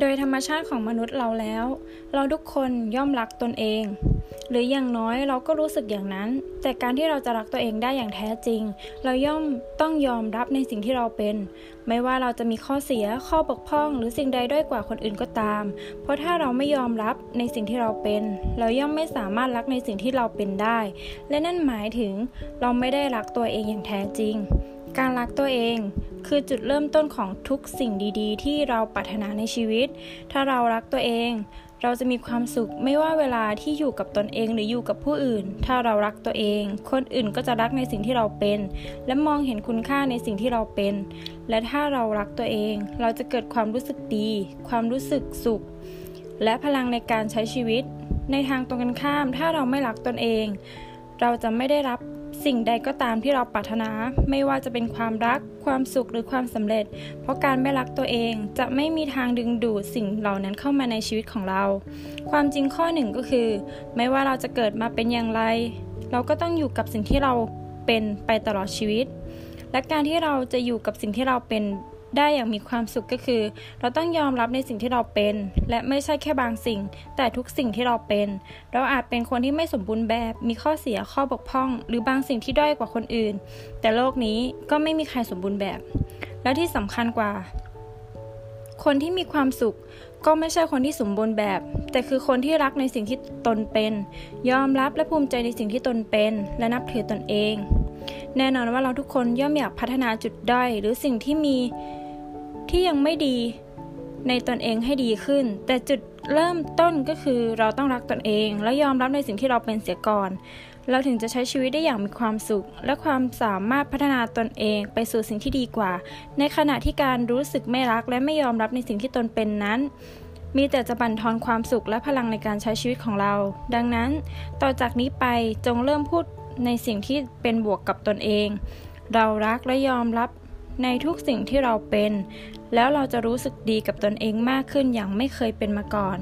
โดยธรรมชาติของมนุษย์เราแล้ว เราทุกคนย่อมรักตนเอง หรืออย่างน้อยเราก็รู้สึกอย่างนั้น แต่การที่เราจะรักตัวเองได้อย่างแท้จริง เราย่อมต้องยอมรับในสิ่งที่เราเป็น ไม่ว่าเราจะมีข้อเสียข้อบกพร่อง หรือสิ่งใดด้อยกว่าคนอื่นก็ตาม เพราะถ้าเราไม่ยอมรับในสิ่งที่เราเป็น เราย่อมไม่สามารถรักในสิ่งที่เราเป็นได้ และนั่นหมายถึงเราไม่ได้รักตัวเองอย่างแท้จริง การรักตัวเองคือจุดเริ่มต้นของทุกสิ่งดีๆ ที่เราปรารถนาในชีวิต ถ้าเรารักตัวเอง เราจะมีความสุขไม่ว่าเวลาที่อยู่กับตนเองหรืออยู่กับผู้อื่น ถ้าเรารักตัวเอง คนอื่นก็จะรักในสิ่งที่เราเป็น และมองเห็นคุณค่าในสิ่งที่เราเป็น และถ้าเรารักตัวเอง เราจะเกิดความรู้สึกดี ความรู้สึกสุข และพลังในการใช้ชีวิต ในทางตรงกันข้าม ถ้าเราไม่รักตนเอง เราจะไม่ได้รับ สิ่งใดก็ตามที่เราปรารถนา ไม่ว่าจะเป็นความรัก ความสุขหรือความสำเร็จ เพราะการไม่รักตัวเองจะไม่มีทางดึงดูดสิ่งเหล่านั้นเข้ามาในชีวิตของเรา ความจริงข้อหนึ่งก็คือ ไม่ว่าเราจะเกิดมาเป็นอย่างไร เราก็ต้องอยู่กับสิ่งที่เราเป็นไปตลอดชีวิต และการที่เราจะอยู่กับสิ่งที่เราเป็น ได้อย่างมีความสุขก็คือ เราต้องยอมรับในสิ่งที่เราเป็น และไม่ใช่แค่บางสิ่ง แต่ทุกสิ่งที่เราเป็น เราอาจเป็นคนที่ไม่สมบูรณ์แบบ มีข้อเสียข้อบกพร่อง หรือบางสิ่งที่ด้อยกว่าคนอื่น แต่โลกนี้ก็ไม่มีใครสมบูรณ์แบบ แล้วที่สำคัญกว่า คนที่มีความสุขก็ไม่ใช่คนที่สมบูรณ์แบบ แต่คือคนที่รักในสิ่งที่ตนเป็น ยอมรับและภูมิใจในสิ่งที่ตนเป็น และนับถือตนเอง แน่นอนว่าเราทุกคนย่อมอยากพัฒนาจุดด้อยหรือสิ่งที่มี ที่ยังไม่ดีในตนเองให้ดีขึ้น แต่จุดเริ่มต้นก็คือเราต้องรักตนเอง และยอมรับในสิ่งที่เราเป็นเสียก่อน เราถึงจะใช้ชีวิตได้อย่างมีความสุข และความสามารถพัฒนาตนเองไปสู่สิ่งที่ดีกว่า ในขณะที่การรู้สึกไม่รักและไม่ยอมรับในสิ่งที่ตนเป็นนั้น มีแต่จะบั่นทอนความสุขและพลังในการใช้ชีวิตของเรา ดังนั้น ต่อจากนี้ไปจงเริ่มพูดในสิ่งที่เป็นบวกกับตนเอง เรารักและยอมรับ ในทุกสิ่งที่เราเป็น แล้วเราจะรู้สึกดีกับตนเองมากขึ้นอย่างไม่เคยเป็นมาก่อน